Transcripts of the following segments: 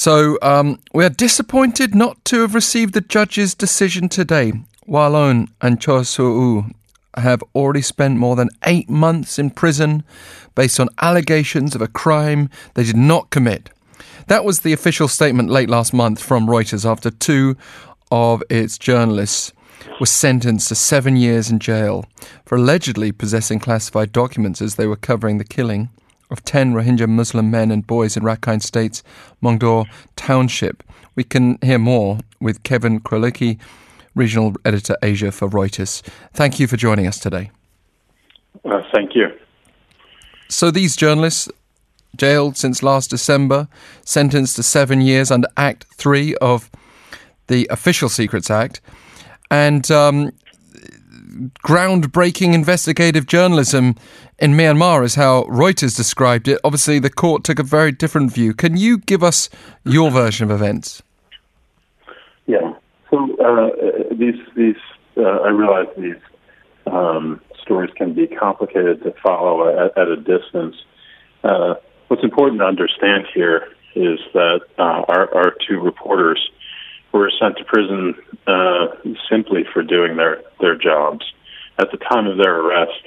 So um, we are disappointed not to have received the judge's decision today. Wa Lone and Kyaw Soe Oo have already spent more than eight months in prison based on allegations of a crime they did not commit. That was the official statement late last month from Reuters after two of its journalists were sentenced to seven years in jail for allegedly possessing classified documents as they were covering the killing of 10 Rohingya Muslim men and boys in Rakhine State's Maungdaw Township. We can hear more with Kevin Krolicki, Regional Editor Asia for Reuters. Thank you for joining us today. Uh, thank you. So these journalists, jailed since last December, sentenced to seven years under Act 3 of the Official Secrets Act, and um, groundbreaking investigative journalism in Myanmar is how Reuters described it. Obviously, the court took a very different view. Can you give us your version of events? Yeah. So uh, these these uh, I realize these um, stories can be complicated to follow at, at a distance. Uh, what's important to understand here is that uh, our, our two reporters were sent to prison uh, simply for doing their, their jobs. At the time of their arrest,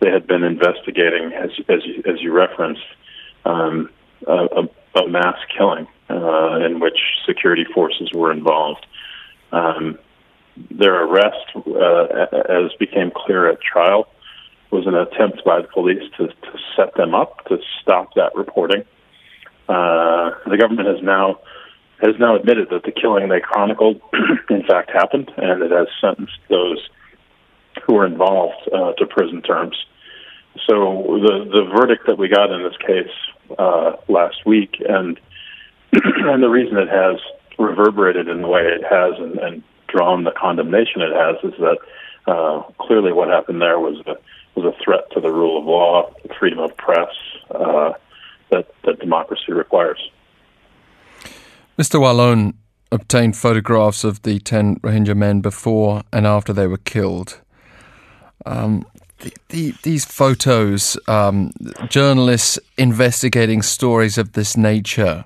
they had been investigating, as, as, you, as you referenced, um, a, a, mass killing uh, in which security forces were involved. Um, their arrest, uh, as became clear at trial, was an attempt by the police to, to set them up to stop that reporting. Uh, the government has now has now admitted that the killing they chronicled, in fact, happened, and it has sentenced those who were involved uh, to prison terms. So the the verdict that we got in this case uh, last week, and and the reason it has reverberated in the way it has and, and drawn the condemnation it has is that uh, clearly what happened there was a was a threat to the rule of law, freedom of press uh, that that democracy requires. Mr. Wa Lone obtained photographs of the 10 Rohingya men before and after they were killed. Um, the, the, these photos, um, journalists investigating stories of this nature,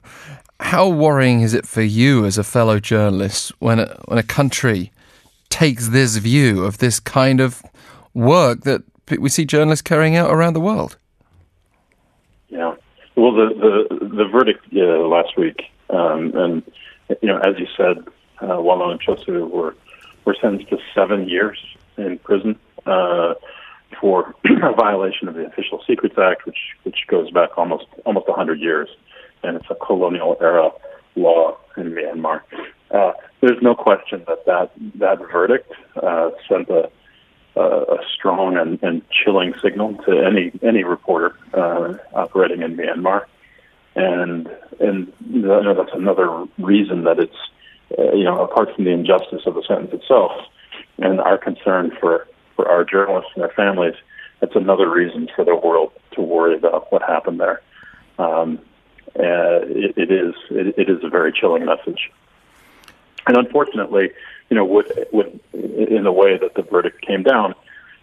how worrying is it for you as a fellow journalist when a, when a country takes this view of this kind of work that we see journalists carrying out around the world? Yeah. Well, the the, the verdict uh, last week um, and you know, as you said, uh, Wa Lone and Kyaw Soe Oo were were sentenced to seven years in prison uh, for a violation of the Official Secrets Act, which which goes back almost almost 100 years, and it's a colonial era law in Myanmar. Uh, there's no question that that, that verdict uh, sent a, a strong and, and chilling signal to any any reporter uh, operating in Myanmar and and you know, that's another reason that it's uh, you know apart from the injustice of the sentence itself and our concern for for our journalists and their families, that's another reason for the world to worry about what happened there. Um, uh, it, it is it, it is a very chilling message, and unfortunately, you know, would would in the way that the verdict came down,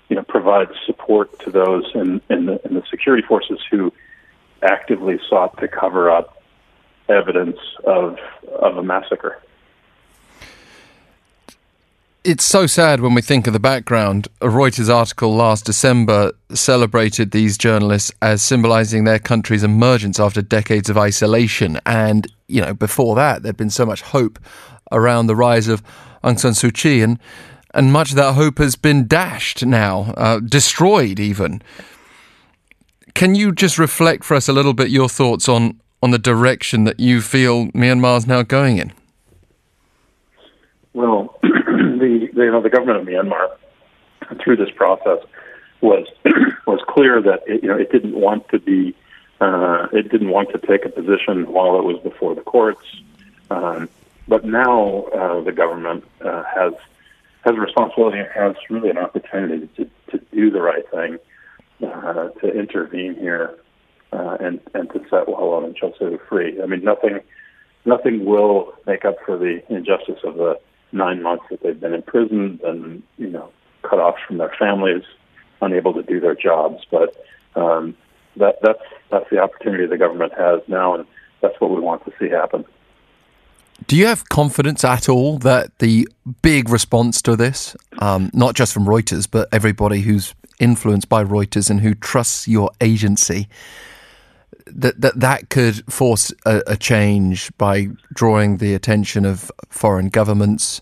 you know, provide support to those in in the, in the security forces who actively sought to cover up evidence of of a massacre. It's so sad when we think of the background. A Reuters article last December celebrated these journalists as symbolizing their country's emergence after decades of isolation. And, you know, before that, there'd been so much hope around the rise of Aung San Suu Kyi. And, and much of that hope has been dashed now, uh, destroyed even. Can you just reflect for us a little bit your thoughts on, on the direction that you feel Myanmar is now going in? Well, the, the, you know, the government of Myanmar, through this process, was was clear that it, you know it didn't want to be uh, it didn't want to take a position while it was before the courts. Um, but now uh, the government uh, has has a responsibility and has really an opportunity to, to do the right thing uh, to intervene here uh, and and to set Wa Lone and Kyaw Soe Oo free. I mean, nothing nothing will make up for the injustice of the nine months that they've been imprisoned and you know cut off from their families, unable to do their jobs. But um, that that's that's the opportunity the government has now, and that's what we want to see happen. Do you have confidence at all that the big response to this, um, not just from Reuters, but everybody who's influenced by Reuters and who trusts your agency, that that, that could force a, a change by drawing the attention of foreign governments,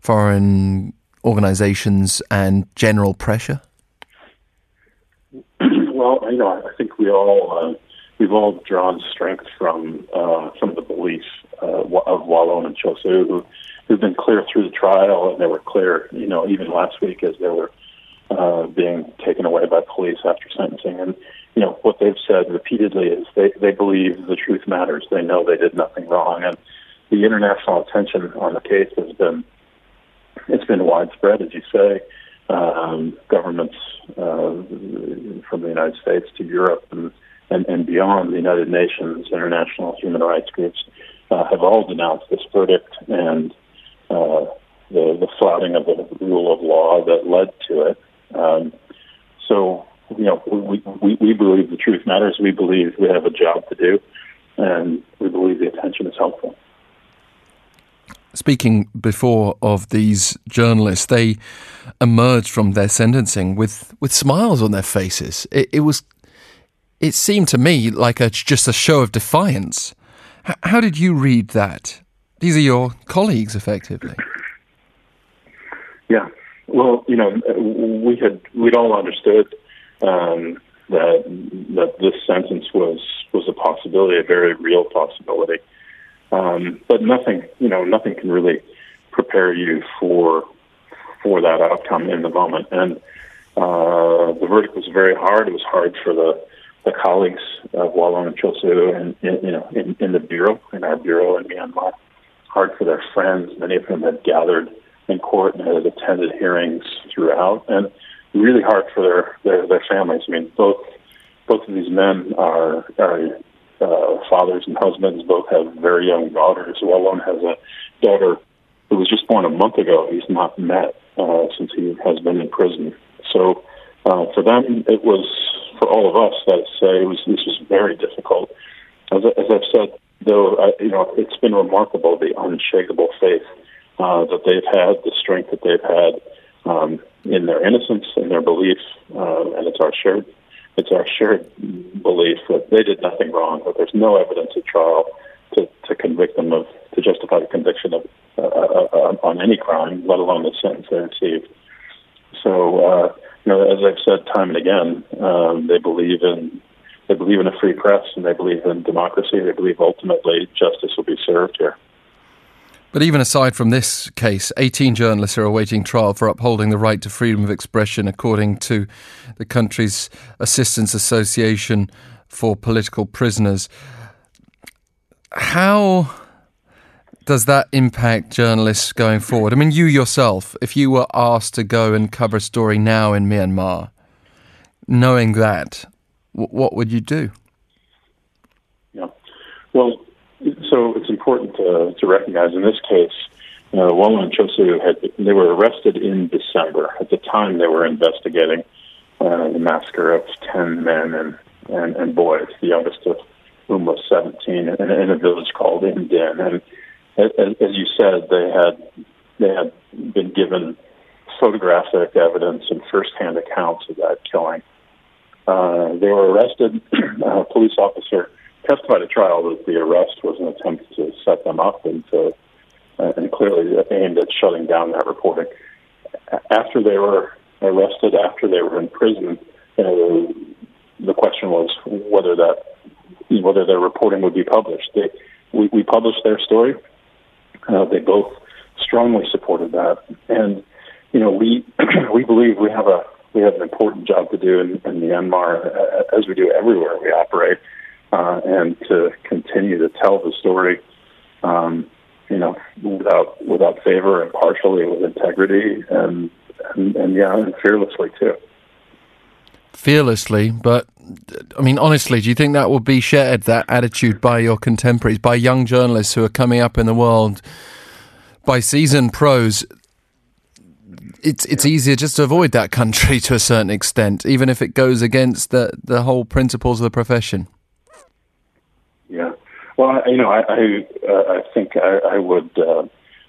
foreign organizations, and general pressure? well, you know, I think we all uh, we've all drawn strength from uh, some of the beliefs uh, of Wa Lone and Kyaw Soe Oo, who who've been clear through the trial, and they were clear, you know, even last week as they were uh, being taken away by police after sentencing. And you know what they've said repeatedly is they they believe the truth matters. They know they did nothing wrong, and the international attention on the case has been it's been widespread, as you say. Um, governments uh, from the United States to Europe and, and, and beyond the United Nations, international human rights groups uh, have all denounced this verdict and uh, the, the flouting of the rule of law that led to it. Um, so, you know, we, we, we believe the truth matters. We believe we have a job to do, and we believe the attention is helpful speaking before of these journalists, they emerged from their sentencing with, with smiles on their faces. It, it was, it seemed to me like a, just a show of defiance. H- how did you read that? These are your colleagues, effectively. Yeah, well, you know, we had we'd all understood um, that that this sentence was was a possibility, a very real possibility. Um, but nothing, you know, nothing can really prepare you for for that outcome in the moment. And uh, the verdict was very hard. It was hard for the the colleagues of Wa Lone and Kyaw Soe Oo and you know in, in the bureau, in our bureau in Myanmar. Hard for their friends. Many of whom had gathered in court and had attended hearings throughout, and really hard for their their, their families. I mean, both both of these men are are uh, fathers and husbands both have very young daughters. Wa Lone has a daughter who was just born a month ago. He's not met uh, since he has been in prison. So uh, for them, it was for all of us. That say, it was this was very difficult. As, as I've said, though, I, you know, it's been remarkable the unshakable faith uh, that they've had, the strength that they've had um, in their innocence, in their belief, uh, and it's our shared it's our shared belief that they did nothing wrong, that there's no evidence at trial to, to convict them of, to justify the conviction of uh, uh, on any crime, let alone the sentence they received. So, uh, you know, as I've said time and again, um, they believe in they believe in a free press and they believe in democracy. They believe ultimately justice will be served here. But even aside from this case, 18 journalists are awaiting trial for upholding the right to freedom of expression, according to the country's Assistance Association for Political Prisoners. How does that impact journalists going forward? I mean, you yourself, if you were asked to go and cover a story now in Myanmar, knowing that, what would you do? Yeah. Well, so it's important to, to recognize in this case, uh, Wa Lone and Kyaw Soe Oo had they were arrested in December. At the time, they were investigating uh, the massacre of ten men and, and and boys, the youngest of whom was seventeen, in, in a village called Inn Din. And as, as you said, they had they had been given photographic evidence and firsthand accounts of that killing. Uh, they were arrested. a police officer testified at trial that the arrest was an attempt to set them up and to uh, and clearly aimed at shutting down that reporting. After they were arrested, after they were in prison, you know, the, question was whether that whether their reporting would be published. They, we, we published their story. Uh, they both strongly supported that, and you know we we believe we have a we have an important job to do in, in Myanmar, as we do everywhere we operate uh, and to continue to tell the story, um, you know, without without favor, and partially with integrity, and and, and yeah, and fearlessly too. Fearlessly, but I mean, honestly, do you think that will be shared that attitude by your contemporaries, by young journalists who are coming up in the world, by seasoned pros? It's it's easier just to avoid that country to a certain extent, even if it goes against the the whole principles of the profession. Well, you know, I I, uh, I think I, I would, uh,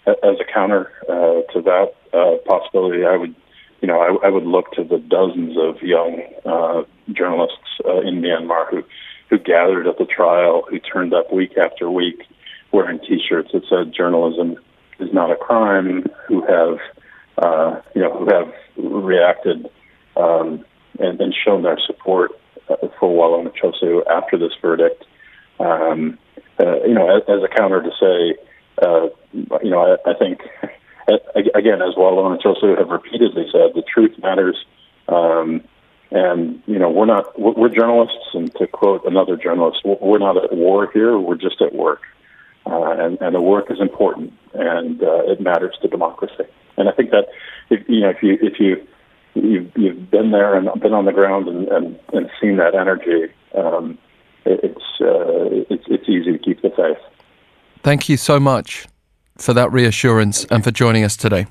as a counter uh, to that uh, possibility, I would, you know, I, I would look to the dozens of young uh, journalists uh, in Myanmar who who gathered at the trial, who turned up week after week wearing T-shirts that said "Journalism is not a crime," who have, uh, you know, who have reacted um, and, and shown their support uh, for Walo Machosu after this verdict. Um, uh, you know, as, as a counter to say, uh, you know, I, I think again, as Walo and Machosu have repeatedly said, the truth matters. Um, and you know, we're not we're journalists, and to quote another journalist, we're not at war here. We're just at work, uh, and and the work is important, and uh, it matters to democracy. And I think that if you know if you if you you've, you've been there and been on the ground and and, and seen that energy, um, it's uh, it's it's easy to keep the faith. Thank you so much for that reassurance and for joining us today.